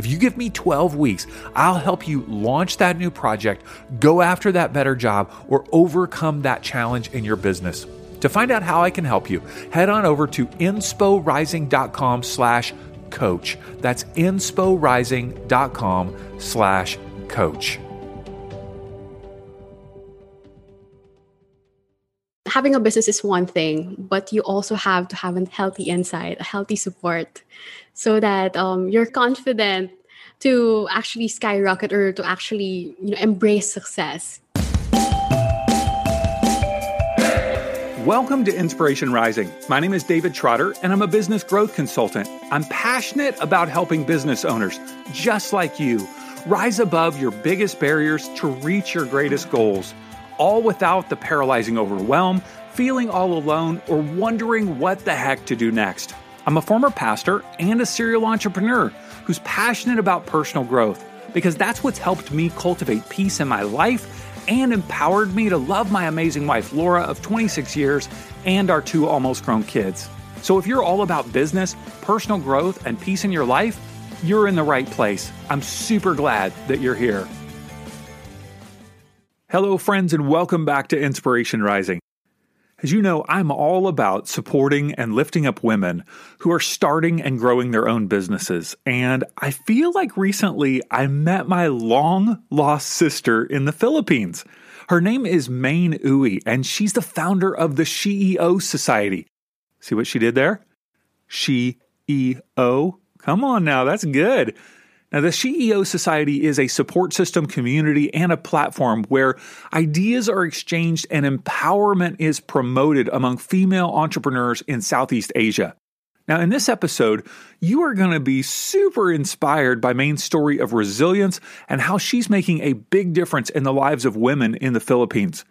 If you give me 12 weeks, I'll help you launch that new project, go after that better job, or overcome that challenge in your business. To find out how I can help you, head on over to insporising.com slash coach. That's insporising.com slash coach. Having a business is one thing, but you also have to have a healthy inside, a healthy support, so that um, you're confident to actually skyrocket or to actually you know embrace success Welcome to Inspiration Rising. My name is David Trotter, and I'm a business growth consultant. I'm passionate about helping business owners, just like you, rise above your biggest barriers to reach your greatest goals, all without the paralyzing overwhelm, feeling all alone, or wondering what the heck to do next. I'm a former pastor and a serial entrepreneur who's passionate about personal growth because that's what's helped me cultivate peace in my life and empowered me to love my amazing wife, Laura, of 26 years, and our two almost grown kids. So if you're all about business, personal growth, and peace in your life, you're in the right place. I'm super glad that you're here. Hello, friends, and welcome back to Inspiration Rising. As you know, I'm all about supporting and lifting up women who are starting and growing their own businesses. And I feel like recently I met my long lost sister in the Philippines. Her name is Maine Uy, and she's the founder of the CEO Society. See what she did there? She E O. Come on now, that's good. Now, the CEO Society is a support system, community, and a platform where ideas are exchanged and empowerment is promoted among female entrepreneurs in Southeast Asia. Now, in this episode, you are going to be super inspired by Maine's story of resilience and how she's making a big difference in the lives of women in the Philippines.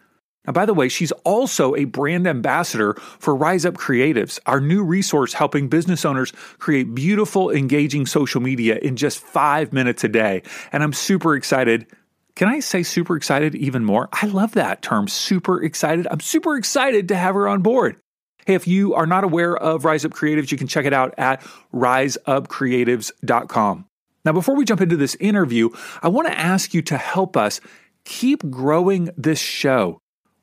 Now, by the way, she's also a brand ambassador for Rise Up Creatives, our new resource helping business owners create beautiful, engaging social media in just five minutes a day. And I'm super excited. Can I say super excited even more? I love that term, super excited. I'm super excited to have her on board. Hey, if you are not aware of Rise Up Creatives, you can check it out at riseupcreatives.com. Now, before we jump into this interview, I want to ask you to help us keep growing this show.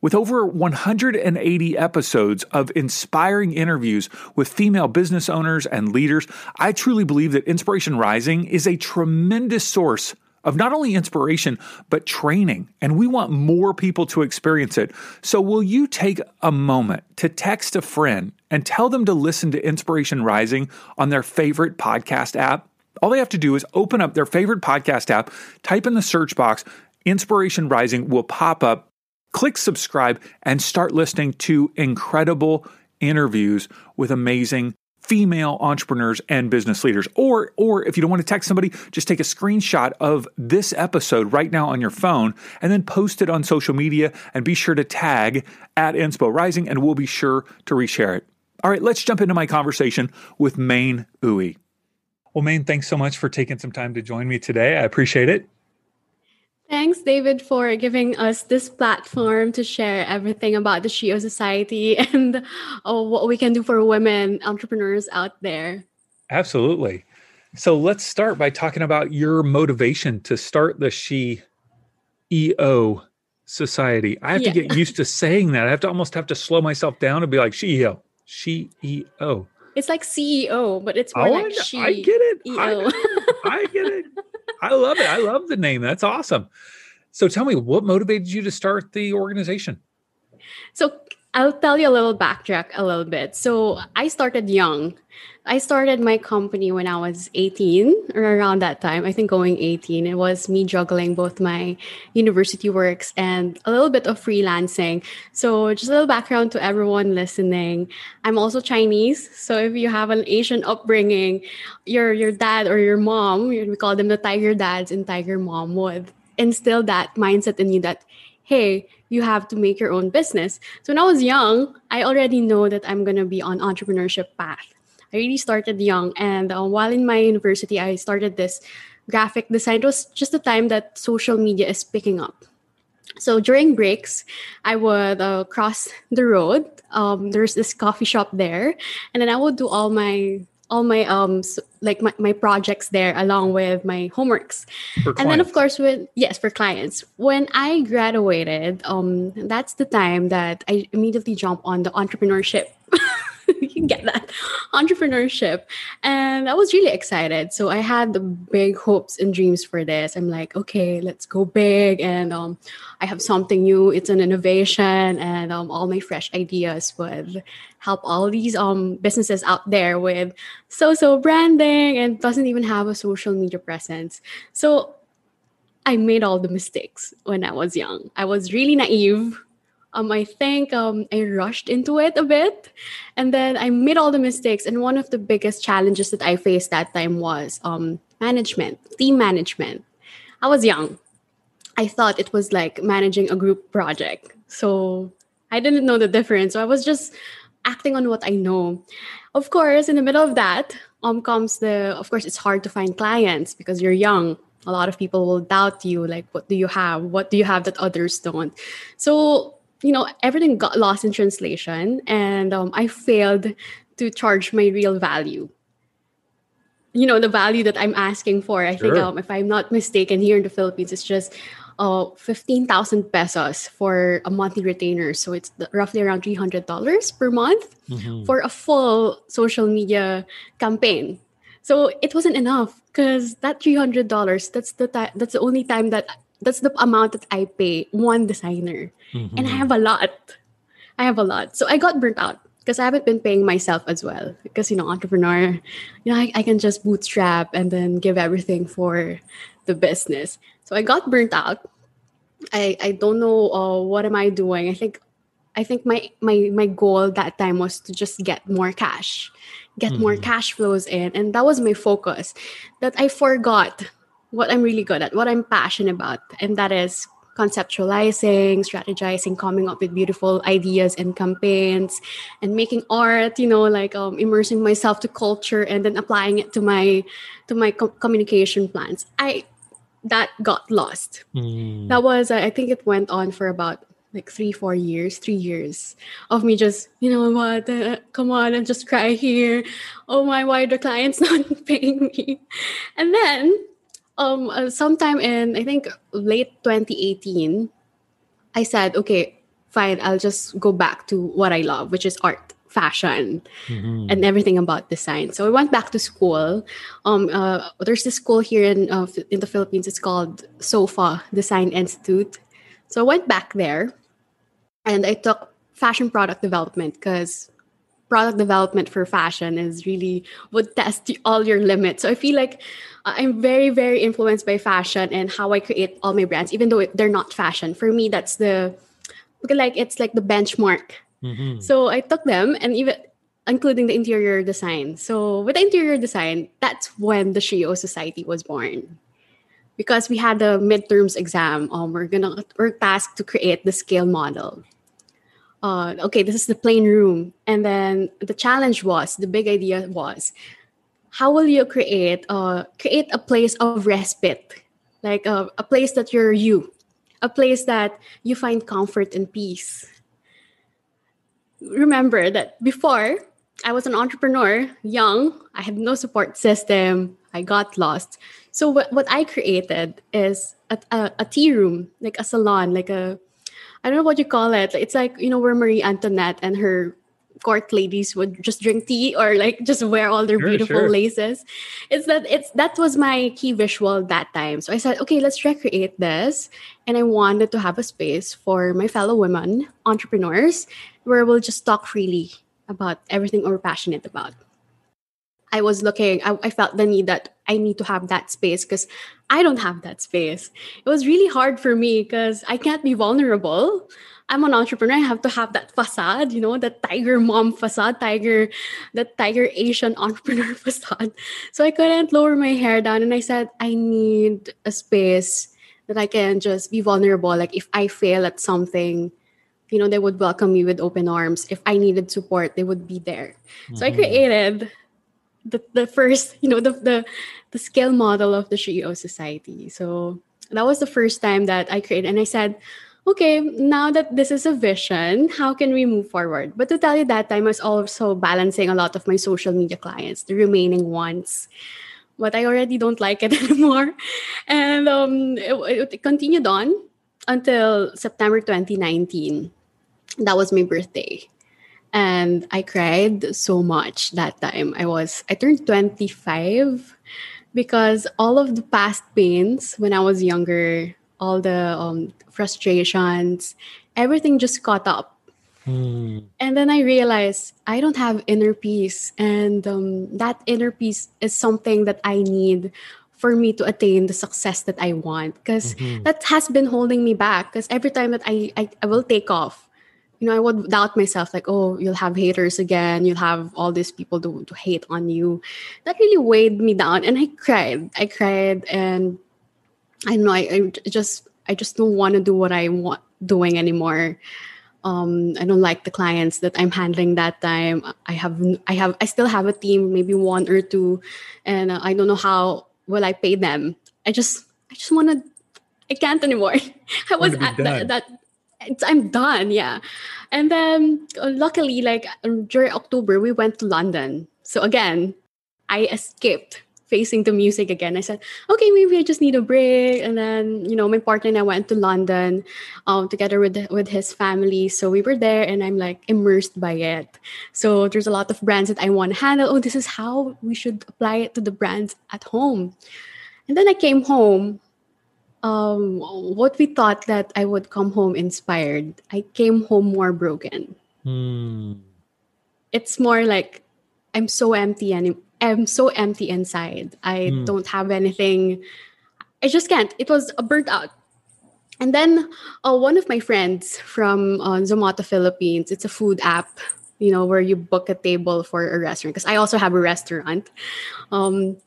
With over 180 episodes of inspiring interviews with female business owners and leaders, I truly believe that Inspiration Rising is a tremendous source of not only inspiration, but training. And we want more people to experience it. So, will you take a moment to text a friend and tell them to listen to Inspiration Rising on their favorite podcast app? All they have to do is open up their favorite podcast app, type in the search box, Inspiration Rising will pop up click subscribe and start listening to incredible interviews with amazing female entrepreneurs and business leaders. Or or if you don't want to text somebody, just take a screenshot of this episode right now on your phone and then post it on social media and be sure to tag at Inspo Rising and we'll be sure to reshare it. All right, let's jump into my conversation with Maine Uy. Well, Maine, thanks so much for taking some time to join me today. I appreciate it. Thanks, David, for giving us this platform to share everything about the CEO Society and uh, what we can do for women entrepreneurs out there. Absolutely. So let's start by talking about your motivation to start the She EO Society. I have yeah. to get used to saying that. I have to almost have to slow myself down and be like CEO, She EO. It's like CEO, but it's more oh, like she. I get it. I, get it. I love it. I love the name. That's awesome. So tell me, what motivated you to start the organization? So I'll tell you a little backtrack a little bit. So I started young. I started my company when I was 18 or around that time. I think going 18. It was me juggling both my university works and a little bit of freelancing. So just a little background to everyone listening. I'm also Chinese. So if you have an Asian upbringing, your your dad or your mom, we call them the tiger dads and tiger mom would instill that mindset in you that hey, you have to make your own business. So when I was young, I already know that I'm going to be on entrepreneurship path. I really started young. And uh, while in my university, I started this graphic design. It was just the time that social media is picking up. So during breaks, I would uh, cross the road. Um, there's this coffee shop there, and then I would do all my all my um like my, my projects there along with my homeworks and then of course with yes for clients when i graduated um that's the time that i immediately jump on the entrepreneurship you can get that. Entrepreneurship. And i was really excited. So i had the big hopes and dreams for this. I'm like okay let's go big. And um, i have something new. It's an innovation. And um, all my fresh ideas would help all these um, businesses out there with so-so branding and doesn't even have a social media presence. So i made all the mistakes when i was young. I was really naive um, I think um, I rushed into it a bit, and then I made all the mistakes. And one of the biggest challenges that I faced that time was um, management, team management. I was young. I thought it was like managing a group project, so I didn't know the difference. So I was just acting on what I know. Of course, in the middle of that, um, comes the. Of course, it's hard to find clients because you're young a lot of people will doubt you like what do you have what do you have that others don't so you know, everything got lost in translation, and um, I failed to charge my real value. You know, the value that I'm asking for. I sure. think, um, if I'm not mistaken, here in the Philippines, it's just uh, 15,000 pesos for a monthly retainer. So it's roughly around $300 per month mm-hmm. for a full social media campaign. So it wasn't enough because that $300, that's the time, that's the only time that that's the amount that I pay one designer. Mm-hmm. And I have a lot. I have a lot. So I got burnt out because I haven't been paying myself as well. Because, you know, entrepreneur, you know, I, I can just bootstrap and then give everything for the business. So I got burnt out. I, I don't know uh, what am I doing. I think I think my my my goal that time was to just get more cash, get mm-hmm. more cash flows in, and that was my focus. That I forgot what I'm really good at, what I'm passionate about, and that is conceptualizing, strategizing, coming up with beautiful ideas and campaigns, and making art. You know, like um, immersing myself to culture and then applying it to my to my co- communication plans. I that got lost. Mm. That was I think it went on for about like three, four years, three years of me just, you know what, uh, come on, I'm just cry here. Oh my, why are the clients not paying me? And then um uh, sometime in I think late 2018 I said okay fine I'll just go back to what I love which is art fashion mm-hmm. and everything about design. So I went back to school. Um uh, there's this school here in uh, in the Philippines. It's called SOFA Design Institute. So I went back there and I took fashion product development because product development for fashion is really would test all your limits. So I feel like uh, I'm very, very influenced by fashion and how I create all my brands, even though they're not fashion. For me, that's the like it's like the benchmark. Mm-hmm. So I took them and even including the interior design. So with the interior design, that's when the CEO Society was born. Because we had the midterms exam, um, we're gonna we're tasked to create the scale model uh, okay, this is the plain room. And then the challenge was, the big idea was, how will you create uh, create a place of respite, like a, uh, a place that you're you, a place that you find comfort and peace. Remember that before I was an entrepreneur, young, I had no support system, I got lost. So what, what I created is a, a, a tea room, like a salon, like a I don't know what you call it. It's like, you know, where Marie Antoinette and her court ladies would just drink tea or like just wear all their sure, beautiful sure. laces. It's that it's that was my key visual that time. So I said, okay, let's recreate this. And I wanted to have a space for my fellow women, entrepreneurs, where we'll just talk freely about everything we're passionate about. I was looking, I, I felt the need that I need to have that space because I don't have that space. It was really hard for me because I can't be vulnerable. I'm an entrepreneur. I have to have that facade, you know, that tiger mom facade, tiger, that tiger Asian entrepreneur facade. So I couldn't lower my hair down. And I said, I need a space that I can just be vulnerable. Like if I fail at something, you know, they would welcome me with open arms. If I needed support, they would be there. Mm-hmm. So I mm-hmm. created the, the first, you know, the, the the scale model of the CEO Society. So that was the first time that I created, and I said, okay, now that this is a vision, how can we move forward? But to tell you that time, I was also balancing a lot of my social media clients, the remaining ones. But I already don't like it anymore. And um, it, it continued on until September 2019. That was my birthday. And I cried so much that time. I was, I turned 25 because all of the past pains when I was younger, all the um, frustrations, everything just caught up. Mm. And then I realized I don't have inner peace. And um, that inner peace is something that I need for me to attain the success that I want. Because mm-hmm. that has been holding me back. Because every time that I, I, I will take off, you know, I would doubt myself, like, oh, you'll have haters again. You'll have all these people to, to hate on you. That really weighed me down. And I cried. I cried. And I know I, I just I just don't want to do what I want doing anymore. Um, I don't like the clients that I'm handling that time. I have I have I still have a team, maybe one or two, and uh, I don't know how will I pay them. I just I just want to. I can't anymore. I was at that, that I'm done, yeah. And then uh, luckily, like during October, we went to London. So again, I escaped facing the music again. I said, okay, maybe I just need a break. And then, you know, my partner and I went to London um, together with with his family. So we were there and I'm like immersed by it. So there's a lot of brands that I want to handle. Oh, this is how we should apply it to the brands at home. And then I came home. Um, what we thought that I would come home inspired, I came home more broken. Hmm. It's more like I'm so empty and I'm so empty inside. I mm. don't have anything. I just can't. It was a burnt out. And then uh, one of my friends from uh, Zomato Philippines, it's a food app, you know, where you book a table for a restaurant. Because I also have a restaurant. Um,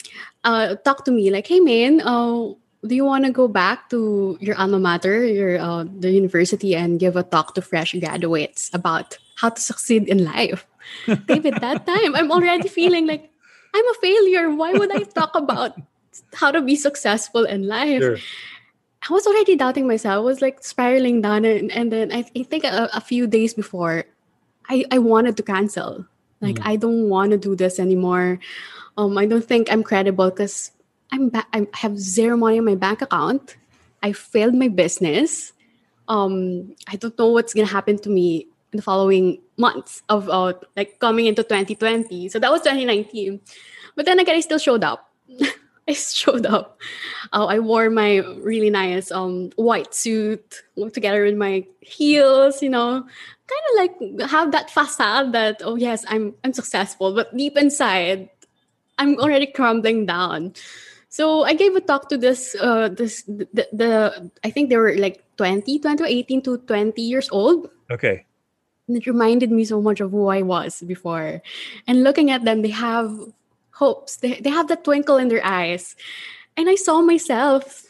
uh, talk to me like, hey, man, uh, do you want to go back to your alma mater, your uh, the university, and give a talk to fresh graduates about how to succeed in life? David, that time I'm already feeling like I'm a failure. Why would I talk about how to be successful in life? Sure. I was already doubting myself. I was like spiraling down. And, and then I, I think a, a, few days before, I, I wanted to cancel. Like, mm. I don't want to do this anymore. Um, I don't think I'm credible because I'm I have zero money in my bank account. I failed my business. Um, I don't know what's to happen to me in the following months of uh, like coming into 2020. So that was 2019. But then again, I still showed up. I showed up. Uh, I wore my really nice um, white suit together with my heels, you know, kind of like have that facade that, oh yes, I'm I'm successful. But deep inside, I'm already crumbling down. So I gave a talk to this uh this the, the I think they were like 20, 20 18 to 20 years old. Okay. And it reminded me so much of who I was before. And looking at them, they have hopes. They, they have that twinkle in their eyes. And I saw myself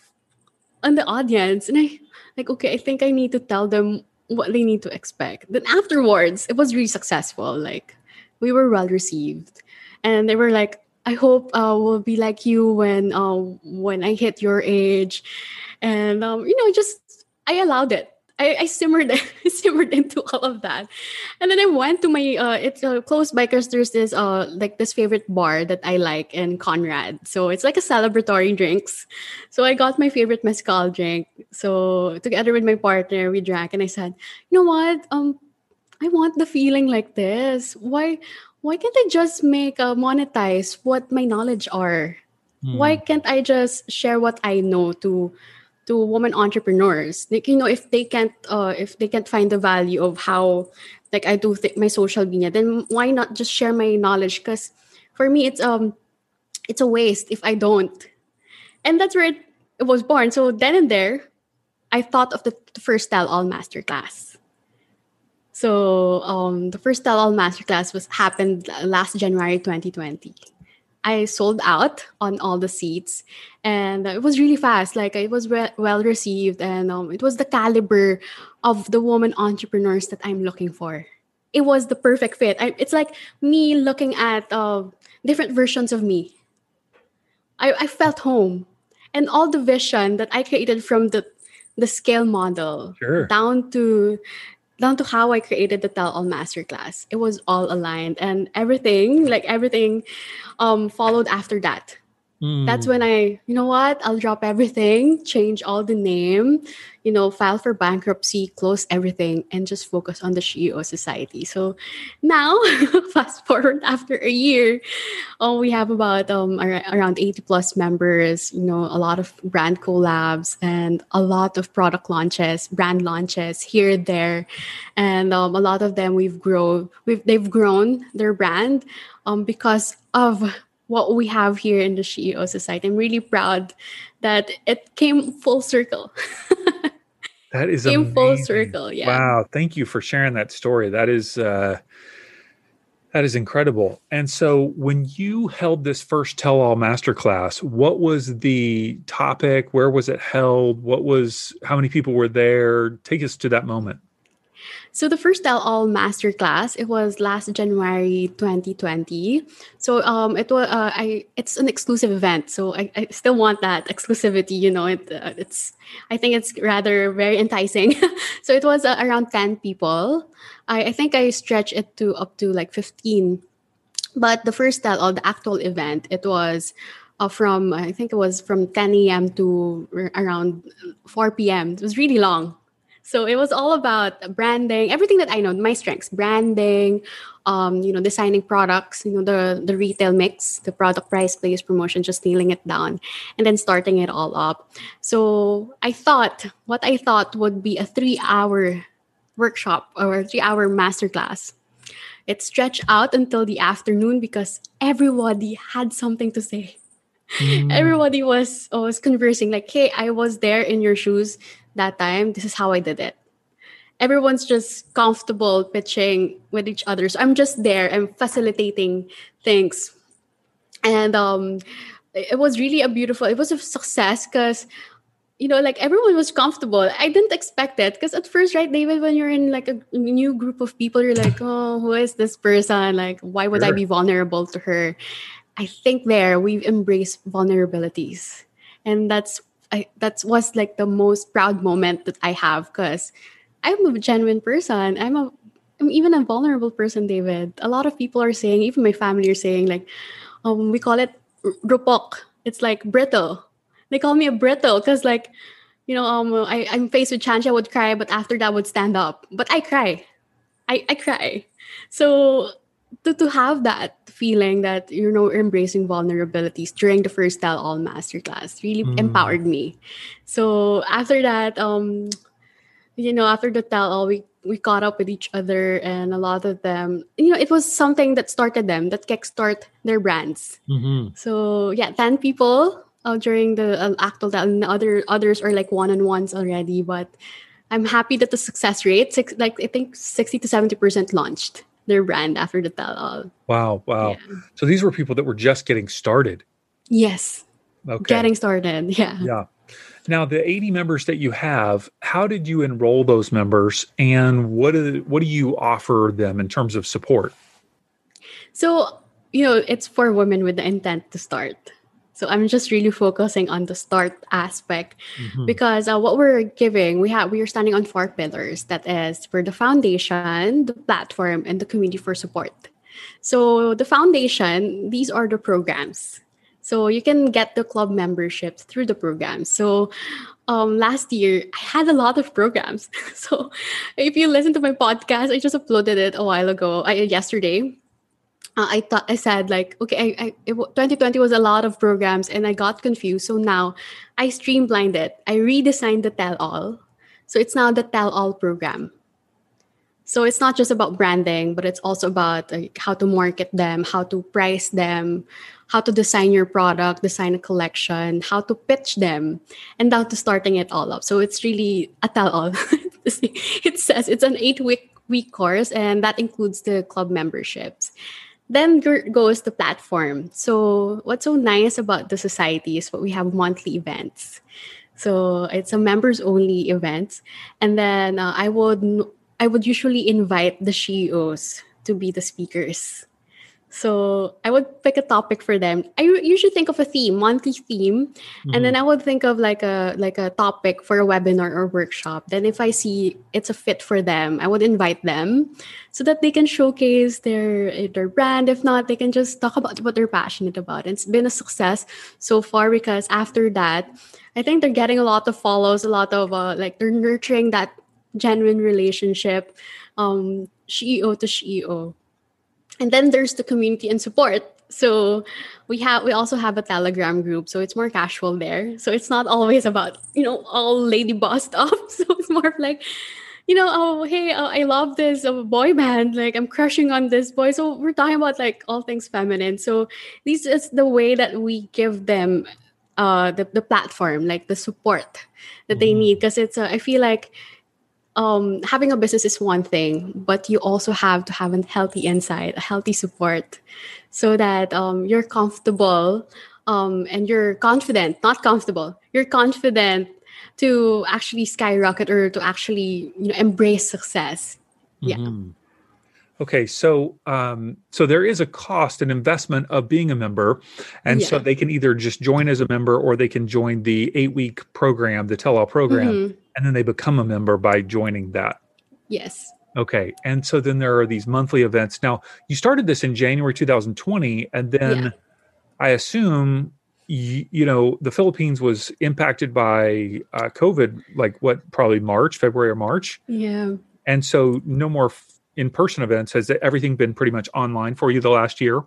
on the audience. And I like, okay, I think I need to tell them what they need to expect. Then afterwards, it was really successful. Like we were well received. And they were like, I hope uh, we'll be like you when uh, when I hit your age. And um, you know, just I allowed it. I, I simmered simmered into all of that, and then I went to my uh, it's uh, close because there's this uh like this favorite bar that I like in Conrad. So it's like a celebratory drinks. So I got my favorite mezcal drink. So together with my partner, we drank, and I said, you know what, um, I want the feeling like this. Why why can't I just make uh, monetize what my knowledge are? Hmm. Why can't I just share what I know to to women entrepreneurs? Like you know if they can't uh, if they can't find the value of how like i do th- my social media then why not just share my knowledge? Because for me it's um it's a waste if i don't. And that's where it, it was born. So then and there i thought of the, the first tell all masterclass so um the first tell all masterclass was happened last january 2020 I sold out on all the seats, and it was really fast. Like it was re- well received, and um, it was the caliber of the woman entrepreneurs that I'm looking for. It was the perfect fit. I, it's like me looking at uh, different versions of me. I, I felt home, and all the vision that I created from the the scale model Sure. down to down to how I created the Tell All Masterclass. It was all aligned and everything, like everything, um, followed after that. That's Mm. when I, you know what, I'll drop everything, change all the name, you know, file for bankruptcy, close everything, and just focus on the CEO Society. So now, fast forward after a year, oh, we have about um ar- around 80 plus members, you know, a lot of brand collabs and a lot of product launches, brand launches here, there. And um, a lot of them we've grown, we've they've grown their brand um, because of what we have here in the CEO Society. I'm really proud that it came full circle. That is came full amazing. circle. Yeah. Wow, thank you for sharing that story. That is uh that is incredible. And so when you held this first tell all masterclass, what was the topic? Where was it held? What was how many people were there? Take us to that moment. So the first Tell All Masterclass, it was last January 2020. So um, it was uh, I it's an exclusive event. So I, I still want that exclusivity. You know, it uh, it's I think it's rather very enticing. so it was uh, around 10 people. I, I think I stretched it to up to like 15. But the first Tell All, the actual event, it was uh, from I think it was from 10 a.m. to around 4 p.m. It was really long. So it was all about branding, everything that I know, my strengths, branding, um, you know, designing products, you know, the the retail mix, the product price, place, promotion, just nailing it down, and then starting it all up. So I thought what I thought would be a three hour workshop or a three hour masterclass. It stretched out until the afternoon because everybody had something to say Mm. everybody was was conversing like hey i was there in your shoes that time this is how i did it. Everyone's just comfortable pitching with each other. So i'm just there. I'm facilitating things. And um it was really a beautiful it was a success because you know like everyone was comfortable. I didn't expect it because at first right david when you're in like a new group of people you're like oh who is this person? Like why would i be vulnerable to her? I think there we've embraced vulnerabilities, and that's I, that's was like the most proud moment that I have because I'm a genuine person. I'm a I'm even a vulnerable person, David. A lot of people are saying, even my family are saying, like, um, we call it rupok. It's like brittle. They call me a brittle because, like, you know, um, I, I'm faced with challenge. I would cry, but after that, I would stand up. But I cry. I, I cry. So to, to have that feeling that you know embracing vulnerabilities during the first tell all masterclass really Mm. empowered me so after that um you know after the tell all we we caught up with each other and a lot of them you know it was something that started them that kickstart their brands Mhm. so yeah 10 people uh, during the uh, actual tell and other others are like one-on-ones already but i'm happy that the success rate six, like i think 60 to 70 percent launched their brand after the tell all Wow, wow. Yeah. So these were people that were just getting started. Yes, Okay. getting started. Yeah. Yeah. Now, the 80 members that you have, how did you enroll those members and what do, what do you offer them in terms of support? So, you know, it's for women with the intent to start. So I'm just really focusing on the start aspect Mhm. because uh, what we're giving, we have we are standing on four pillars. That is for the foundation, the platform, and the community for support. So the foundation, these are the programs. So you can get the club membership through the program. So um, last year I had a lot of programs. so if you listen to my podcast, I just uploaded it a while ago, I, yesterday. Uh, I thought I said like okay, I, I it, 2020 was a lot of programs and I got confused. So now I streamlined it. I redesigned the tell all. So it's now the tell all program. So it's not just about branding, but it's also about like, how to market them, how to price them, how to design your product, design a collection, how to pitch them, and down to starting it all up. So it's really a tell all. it says it's an eight week week course, and that includes the club memberships. Then goes the platform. So what's so nice about the society is what we have monthly events. So it's a members only event, and then uh, I would I would usually invite the CEOs to be the speakers. So I would pick a topic for them. I usually think of a theme, monthly theme, mm-hmm. and then mm-hmm. I would think of like a like a topic for a webinar or workshop. Then if I see it's a fit for them, I would invite them so that they can showcase their their brand. If not, they can just talk about what they're passionate about. It's been a success so far because after that, I think they're getting a lot of follows, a lot of uh, like they're nurturing that genuine relationship, um, CEO to CEO and then there's the community and support. So we have we also have a telegram group so it's more casual there. So it's not always about you know all lady boss stuff. So it's more like you know oh hey uh, i love this uh, boy band like i'm crushing on this boy. So we're talking about like all things feminine. So this is the way that we give them uh the, the platform like the support that mm-hmm. they need. Because it's uh, i feel like um, having a business is one thing, but you also have to have a healthy inside, a healthy support, so that um, you're comfortable um, and you're confident, not comfortable, you're confident to actually skyrocket or to actually you know embrace success. Yeah. Mm-hmm. Okay, so um, so there is a cost, an investment of being a member, and yeah. so they can either just join as a member or they can join the eight week program, the Tell All program, mm-hmm. and then they become a member by joining that. Yes. Okay, and so then there are these monthly events. Now you started this in January 2020, and then yeah. I assume you, you, know the Philippines was impacted by uh, COVID, like what probably March, February or March. Yeah. And so no more in-person events has everything been pretty much online for you the last year?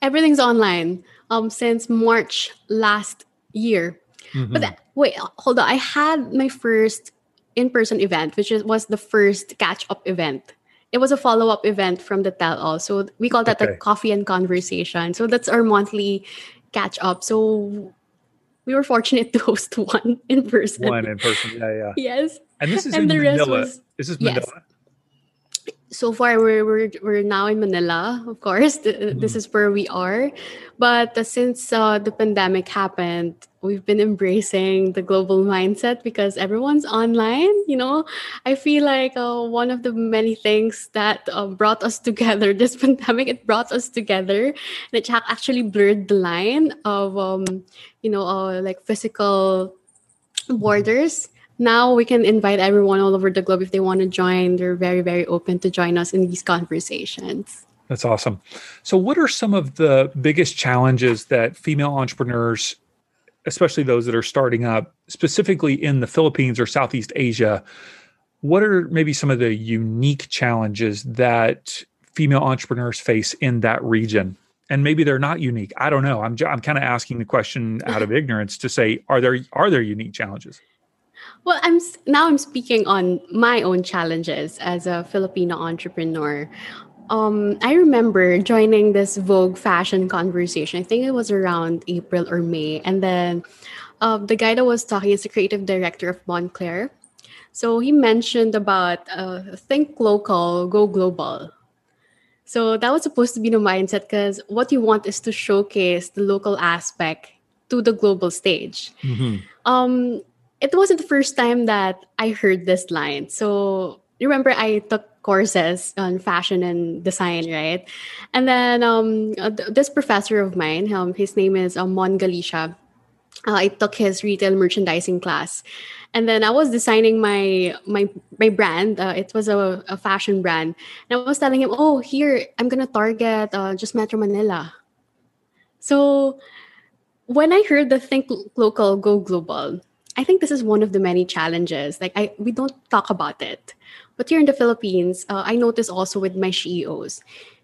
Everything's online um since march last year. Mm-hmm. but th- wait hold on. I had my first in-person event which is, was the first catch-up event. It was a follow-up event from the tell all. So we call that okay. the coffee and conversation. So that's our monthly catch up so we were fortunate to host one in person. One in person. Yeah yeah. Yes. And this is and in the manila. rest was, this is manila? yes so far we're, we're, we're now in manila of course. Mm-hmm. this is where we are. But uh, since uh, the pandemic happened we've been embracing the global mindset because everyone's online you know? I feel like uh, one of the many things that uh, brought us together this pandemic it brought us together and it actually blurred the line of um, you know uh, like physical borders now we can invite everyone all over the globe if they want to join. They're very, very open to join us in these conversations. That's awesome. So, what are some of the biggest challenges that female entrepreneurs, especially those that are starting up, specifically in the Philippines or Southeast Asia, what are maybe some of the unique challenges that female entrepreneurs face in that region? And maybe they're not unique. I don't know. I'm, I'm kind of asking the question out of ignorance to say, are there are there unique challenges? Well, I'm now I'm speaking on my own challenges as a Filipino entrepreneur. Um, I remember joining this Vogue fashion conversation. I think it was around April or May, and then uh, the guy that was talking is the creative director of Moncler. So he mentioned about uh, think local, go global. So that was supposed to be the mindset because what you want is to showcase the local aspect to the global stage. Mm-hmm. Um, it wasn't the first time that I heard this line. So remember, I took courses on fashion and design, right? And then um, uh, this professor of mine, um, his name is um, Mon Galicia. Uh, I took his retail merchandising class, and then I was designing my my my brand. Uh, it was a, a fashion brand, and I was telling him, "Oh, here I'm gonna target uh, just Metro Manila." So when I heard the think local, go global, I think this is one of the many challenges. Like I, we don't talk about it, but here in the Philippines, uh, I notice also with my CEOs,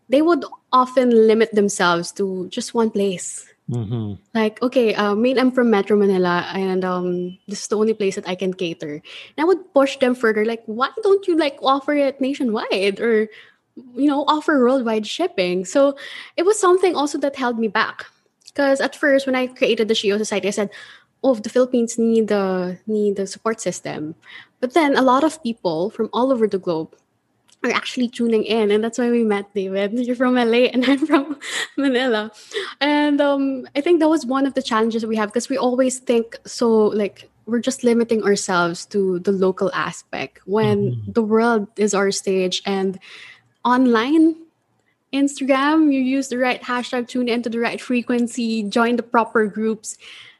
they would often limit themselves to just one place. Mm-hmm. Like, okay, uh, Maine I'm from Metro Manila, and um, this is the only place that I can cater. And I would push them further. Like, why don't you like offer it nationwide or, you know, offer worldwide shipping? So it was something also that held me back. Because at first, when I created the CEO Society, I said, oh, the Philippines need the need the support system. But then a lot of people from all over the globe are actually tuning in and that's why we met david you're from la and i'm from manila and um, i think that was one of the challenges we have because we always think so like we're just limiting ourselves to the local aspect when mm-hmm. the world is our stage and online instagram you use the right hashtag tune into the right frequency join the proper groups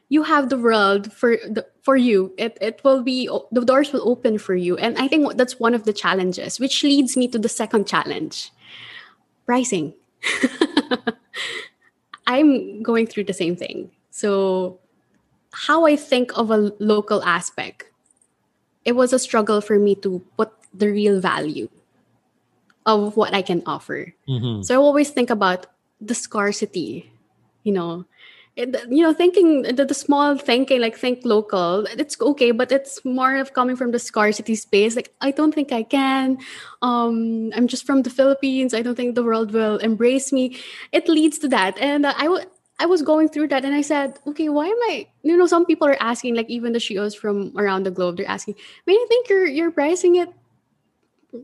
you have the world for the, for you. It, it will be the doors will open for you. And i think that's one of the challenges which leads me to the second challenge pricing i'm going through the same thing. So how i think of a local aspect it was a struggle for me to put the real value of what i can offer. Mm-hmm. so i always think about the scarcity you know you know thinking the, the small thinking like think local it's okay but it's more of coming from the scarcity space. Like i don't think i can. Um i'm just from the philippines. I don't think the world will embrace me. It leads to that. And I, w- I was going through that and i said okay why am i you know some people are asking like even the CEOs from around the globe they're asking may i think you're you're pricing it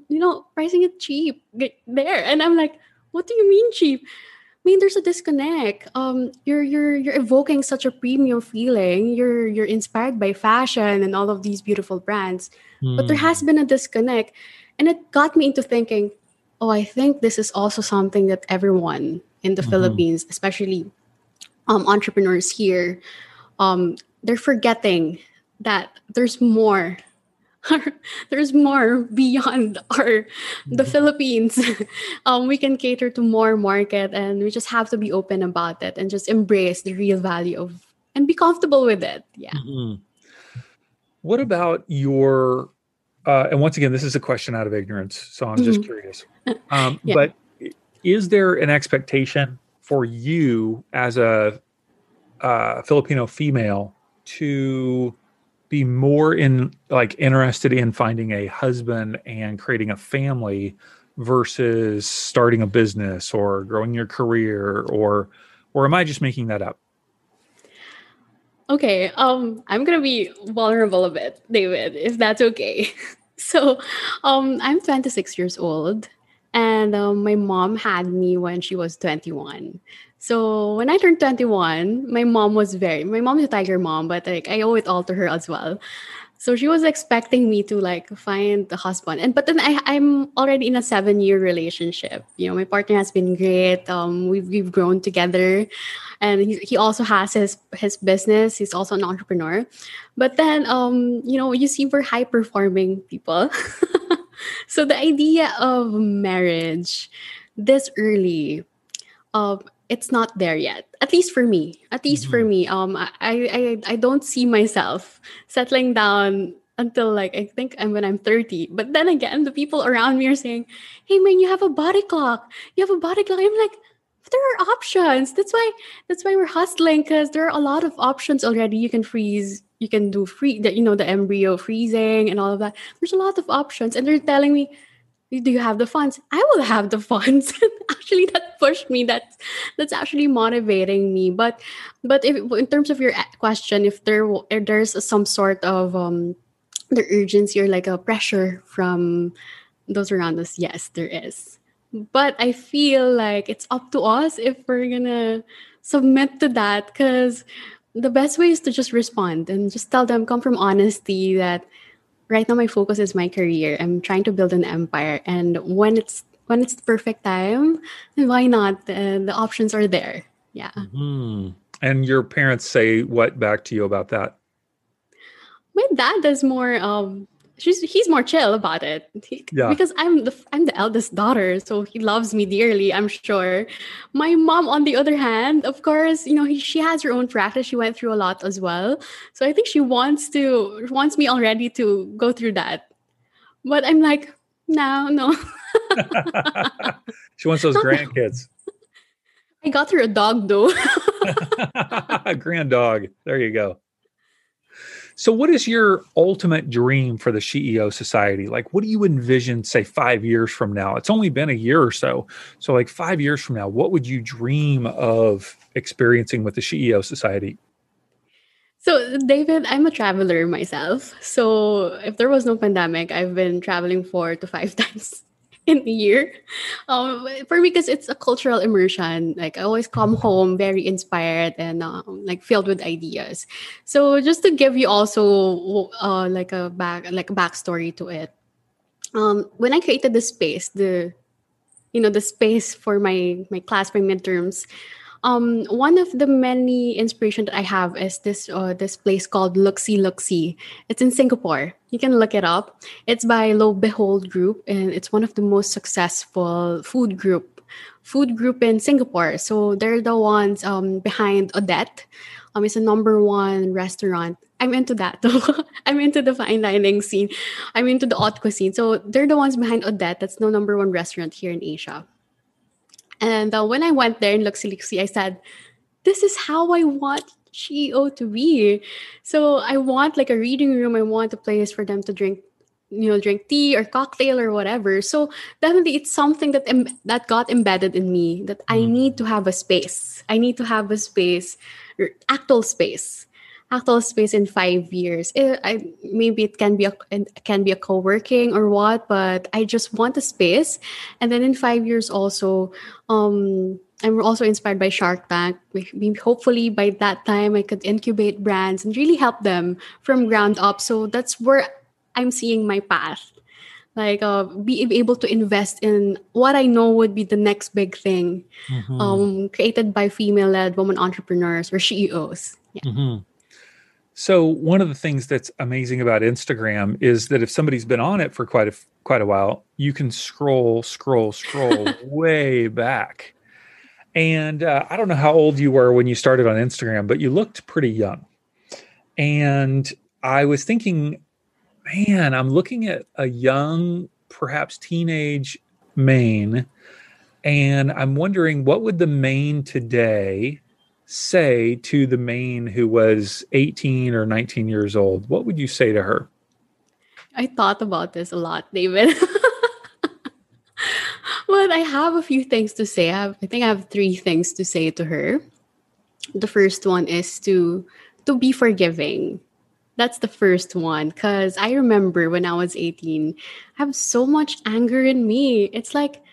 you know pricing it cheap there? And i'm like what do you mean cheap mean, there's a disconnect. Um, you're you're you're evoking such a premium feeling. You're you're inspired by fashion and all of these beautiful brands, mm. but there has hmm. been a disconnect, and it got me into thinking, oh, I think this is also something that everyone in the mm-hmm. Philippines, especially um, entrepreneurs here, um, they're forgetting that there's more there's more beyond our the mm-hmm. Philippines. um, we can cater to more market, and we just have to be open about it and just embrace the real value of and be comfortable with it. Yeah. Mm-hmm. What about your? Uh, and once again, this is a question out of ignorance, so I'm just mm-hmm. curious. Um, yeah. But is there an expectation for you as a uh, Filipino female to be more in like interested in finding a husband and creating a family versus starting a business or growing your career or or am I just making that up? Okay, um I'm going to be vulnerable a bit, David, if that's okay. so, um I'm 26 years old and um, my mom had me when she was 21. So when I turned 21, my mom was very my mom is a tiger mom, but like I owe it all to her as well. So she was expecting me to like find a husband. And but then I, I'm already in a seven year relationship. You know, my partner has been great. Um, we've we've grown together. And he, he also has his his business. He's also an entrepreneur. But then um, you know, you see we're high performing people. so the idea of marriage this early um it's not there yet at least for me at least mm-hmm. for me. Um I, I i don't see myself settling down until like i think i'm when i'm 30 but then again the people around me are saying hey man you have a body clock. You have a body clock. I'm like there are options. That's why that's why we're hustling because there are a lot of options already. You can freeze you can do free that you know the embryo freezing and all of that. There's a lot of options and they're telling me do you have the funds? I will have the funds. Actually that pushed me. That's that's actually motivating me. But but if in terms of your question if there if there's some sort of um the urgency or like a pressure from those around us yes there is. But i feel like it's up to us if we're gonna submit to that because the best way is to just respond and just tell them come from honesty that right now my focus is my career. I'm trying to build an empire, and when it's when it's the perfect time, why not? The, the options are there. Yeah. Mm-hmm. And your parents say what back to you about that? My dad does more um she's he's more chill about it. He, yeah. because i'm the i'm the eldest daughter so he loves me dearly i'm sure. My mom on the other hand of course you know he, she has her own practice. She went through a lot as well. So i think she wants to wants me already to go through that. But i'm like no no. She wants those grandkids. I got her a dog though. A grand dog there you go so, what is your ultimate dream for the CEO Society? Like, what do you envision, say, five years from now? It's only been a year or so. So, like, five years from now, what would you dream of experiencing with the CEO Society? So, David, I'm a traveler myself. So, if there was no pandemic, I've been traveling four to five times in a year. Um, for me, because it's a cultural immersion. Like I always come home very inspired and um, like filled with ideas. So just to give you also uh, like a back like a backstory to it. Um, when I created the space, the you know the space for my my class my midterms um, one of the many inspiration that I have is this uh, this place called Luxy Luxy. It's in Singapore. You can look it up. It's by Lo Behold Group, and it's one of the most successful food group food group in Singapore. So they're the ones um, behind Odette. Um, it's a number one restaurant. I'm into that. I'm into the fine dining scene. I'm into the haute cuisine. So they're the ones behind Odette. That's the number one restaurant here in Asia. And uh, when I went there in Luxy, I said, this is how I want GEO to be. So I want like a reading room. I want a place for them to drink, you know, drink tea or cocktail or whatever. So definitely it's something that that got embedded in me that I mm. need to have a space. I need to have a space, actual space actual space in five years. It, I, maybe it can be a it can be a co-working or what, but I just want a space. And then in five years also, um, I'm also inspired by Shark Tank. Hopefully by that time I could incubate brands and really help them from ground up. So that's where I'm seeing my path. Like uh, be able to invest in what I know would be the next big thing, mm-hmm. um, created by female-led women entrepreneurs or CEOs. Yeah. Mm-hmm. So one of the things that's amazing about Instagram is that if somebody's been on it for quite a quite a while, you can scroll, scroll, scroll way back. And uh, I don't know how old you were when you started on Instagram, but you looked pretty young. And I was thinking, man, I'm looking at a young, perhaps teenage Maine, and I'm wondering what would the Maine today say to the Maine who was 18 or 19 years old? What would you say to her? I thought about this a lot, David. but I have a few things to say. I, have, I think I have three things to say to her. The first one is to to be forgiving. That's the first one cuz I remember when I was 18, I have so much anger in me. It's like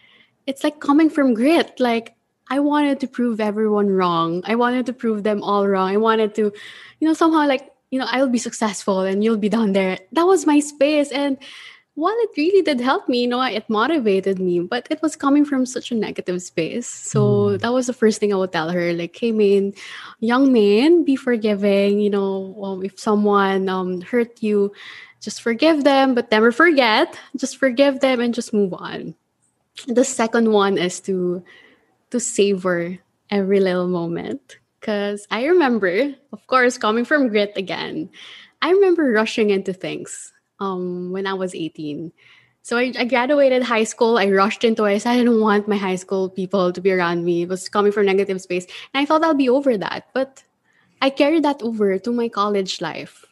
it's like coming from grit. Like I wanted to prove everyone wrong. I wanted to prove them all wrong. I wanted to, you know, somehow like, you know, I'll be successful and you'll be down there. That was my space. And while it really did help me, you know, it motivated me, but it was coming from such a negative space. So mm. that was the first thing I would tell her. Like, hey, Maine, young Maine, be forgiving. You know, um, if someone um, hurt you, just forgive them, but never forget. Just forgive them and just move on. The second one is to to savor every little moment. Because I remember, of course, coming from grit again, I remember rushing into things um, when I was 18. So I, I, graduated high school. I rushed into it. I didn't want my high school people to be around me. It was coming from negative space. And I thought I'll be over that. But I carried that over to my college life.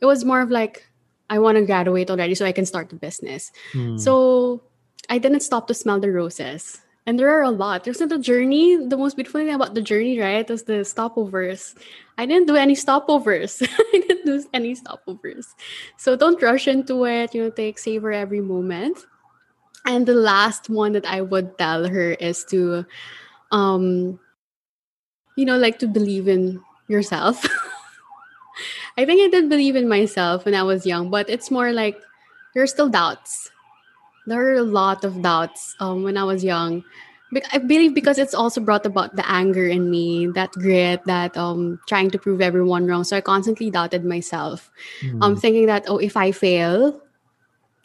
It was more of like, I want to graduate already so I can start the business. Mm. So I didn't stop to smell the roses. And there are a lot. There's the journey. The most beautiful thing about the journey, right, is the stopovers. I didn't do any stopovers. I didn't do any stopovers. So don't rush into it. You know, take savor every moment. And the last one that I would tell her is to, um, you know, like to believe in yourself. I think I did believe in myself when I was young, but it's more like there are still doubts there are a lot of doubts um, when I was young. I believe because it's also brought about the anger in me, that grit, that um trying to prove everyone wrong. So I constantly doubted myself. Mm. Um thinking that oh if I fail,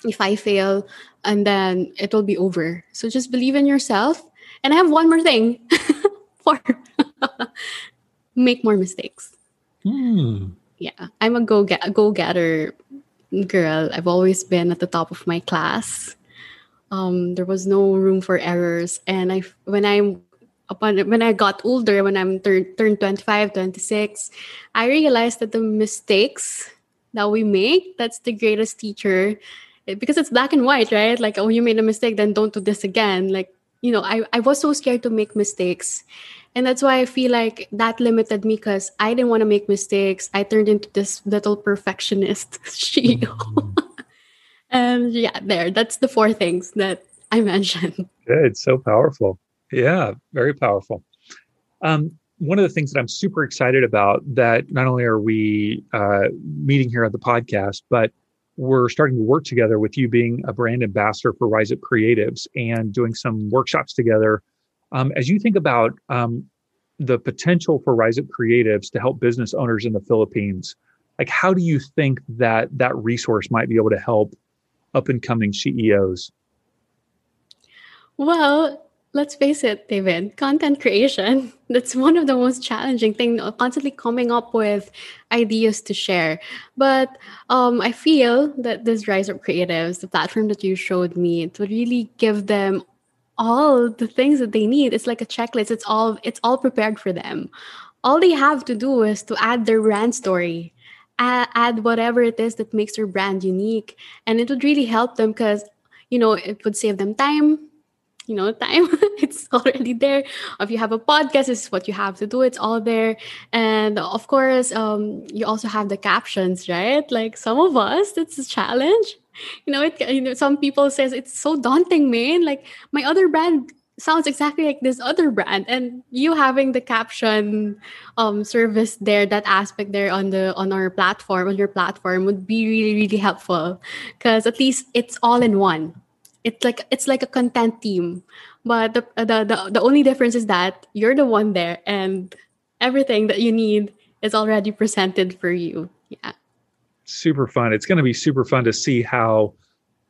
if I fail, and then it will be over. So just believe in yourself. And I have one more thing for make more mistakes. Mm. Yeah, I'm a go get go getter girl. I've always been at the top of my class um, there was no room for errors. And I, when I, upon when I got older, when I'm turned turned 25, 26, I realized that the mistakes that we make, that's the greatest teacher, because it's black and white, right? Like, oh, you made a mistake, then don't do this again. Like, you know, I, I was so scared to make mistakes. And that's why I feel like that limited me because I didn't want to make mistakes. I turned into this little perfectionist CEO. And yeah, there. That's the four things that I mentioned. Good. So powerful. Yeah, very powerful. Um, one of the things that I'm super excited about that not only are we uh, meeting here at the podcast, but we're starting to work together with you being a brand ambassador for Rise Up Creatives and doing some workshops together. Um, as you think about um, the potential for Rise Up Creatives to help business owners in the Philippines, like how do you think that that resource might be able to help up and coming CEOs? Well, let's face it, David, content creation, that's one of the most challenging things, constantly coming up with ideas to share. But um, I feel that this Rise Up Creatives, the platform that you showed me, it really give them all the things that they need. It's like a checklist. It's all it's all prepared for them. All they have to do is to add their brand story, add, whatever it is that makes their brand unique, and it would really help them because you know it would save them time. You know time it's already there. If you have a podcast it's what you have to do it's all there. And of course um, you also have the captions right? Like some of us it's a challenge. You know it you know some people says it's so daunting man. Like my other brand sounds exactly like this other brand. And you having the caption um service there that aspect there on the on our platform on your platform would be really really helpful. Because at least it's all in one. It's like it's like a content team. But the, the the the only difference is that you're the one there and everything that you need is already presented for you. Yeah. Super fun. It's going to be super fun to see how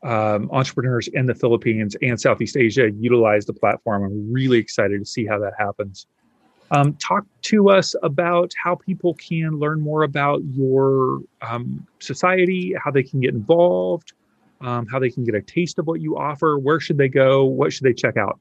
um, entrepreneurs in the philippines and southeast asia utilize the platform i'm really excited to see how that happens um, talk to us about how people can learn more about your um, society how they can get involved um, how they can get a taste of what you offer. Where should they go? What should they check out?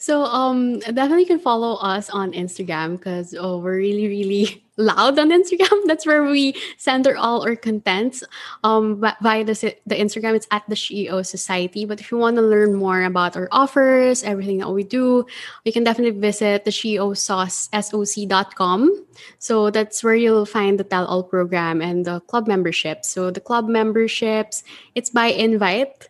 So um definitely can follow us on Instagram because oh we're really really loud on Instagram. That's where we center all our contents. Um via the, the Instagram it's at the CEO Society. But if you want to learn more about our offers, everything that we do, you can definitely visit the CEO soc.com. So that's where you'll find the Tell All program and the club membership. So the club memberships, it's by invite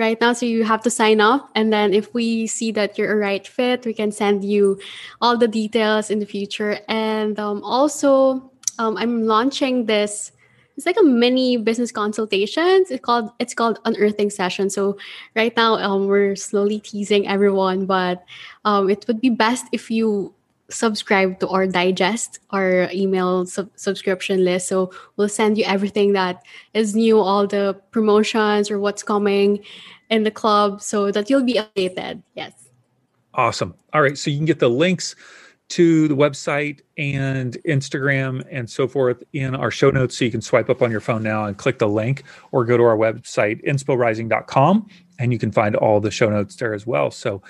right now. So you have to sign up. And then if we see that you're a right fit, we can send you all the details in the future. And um, also, um, I'm launching this. It's like a mini business consultations. It's called it's called unearthing session. So right now um, we're slowly teasing everyone, but um, it would be best if you subscribe to our digest, our email sub- subscription list. So we'll send you everything that is new, all the promotions or what's coming in the club so that you'll be updated. Yes. Awesome. All right. So you can get the links to the website and Instagram and so forth in our show notes. So you can swipe up on your phone now and click the link or go to our website, insporising.com, and you can find all the show notes there as well. So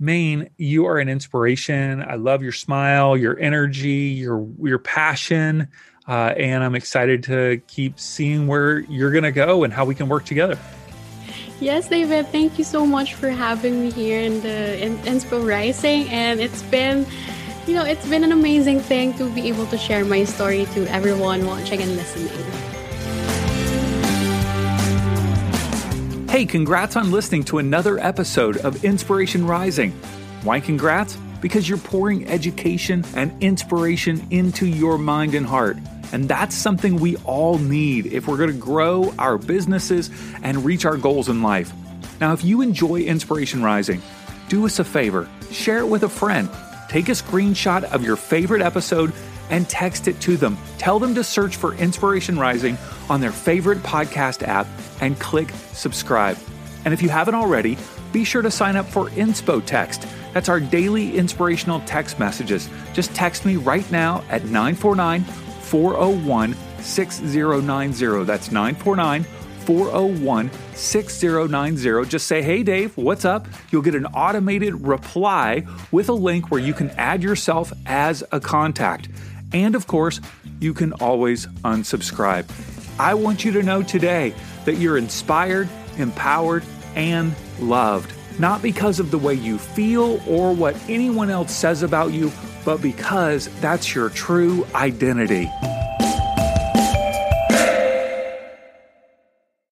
Maine, you are an inspiration. I love your smile, your energy, your your passion, uh, and I'm excited to keep seeing where you're going to go and how we can work together. Yes, David. Thank you so much for having me here in the in Inspo Rising, and it's been, you know, it's been an amazing thing to be able to share my story to everyone watching and listening. Hey, congrats on listening to another episode of Inspiration Rising. Why congrats? Because you're pouring education and inspiration into your mind and heart. And that's something we all need if we're going to grow our businesses and reach our goals in life. Now, if you enjoy Inspiration Rising, do us a favor share it with a friend. Take a screenshot of your favorite episode and text it to them. Tell them to search for Inspiration Rising on their favorite podcast app and click subscribe. And if you haven't already, be sure to sign up for Inspo Text. That's our daily inspirational text messages. Just text me right now at 949 401 6090. That's 949 401 6090. Just say, Hey Dave, what's up? You'll get an automated reply with a link where you can add yourself as a contact. And of course, you can always unsubscribe. I want you to know today that you're inspired, empowered, and loved. Not because of the way you feel or what anyone else says about you, but because that's your true identity.